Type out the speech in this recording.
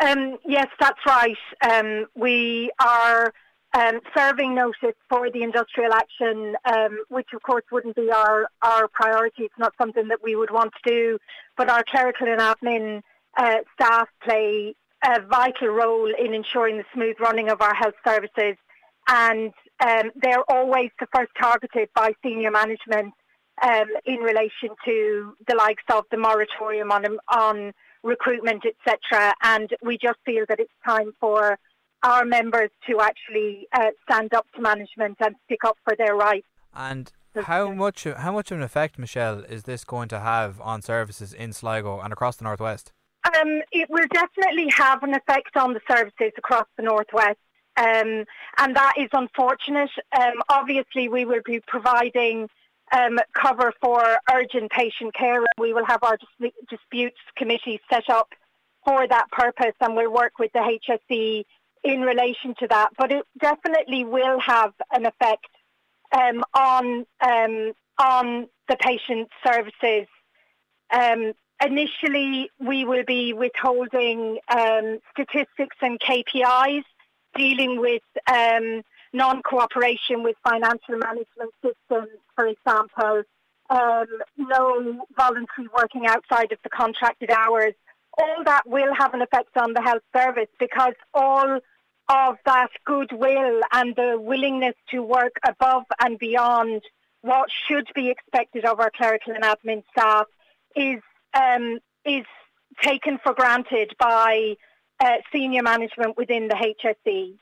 Um, yes, that's right. Um, we are um, serving notice for the industrial action, um, which of course wouldn't be our, our priority. It's not something that we would want to do, but our clerical and admin uh, staff play a vital role in ensuring the smooth running of our health services. And um, they're always the first targeted by senior management um, in relation to the likes of the moratorium on, on recruitment, etc. And we just feel that it's time for our members to actually uh, stand up to management and stick up for their rights. And how much how much of an effect, Michelle, is this going to have on services in Sligo and across the northwest? Um, it will definitely have an effect on the services across the northwest, um, and that is unfortunate. Um, obviously, we will be providing um, cover for urgent patient care. We will have our dis- disputes committee set up for that purpose, and we'll work with the HSE in relation to that. But it definitely will have an effect um, on um, on the patient services. Um, initially, we will be withholding um, statistics and KPIs dealing with um, non-cooperation with financial management systems, for example, um, no voluntary working outside of the contracted hours. All that will have an effect on the health service because all of that goodwill and the willingness to work above and beyond what should be expected of our clerical and admin staff is um, is taken for granted by uh, senior management within the HSE.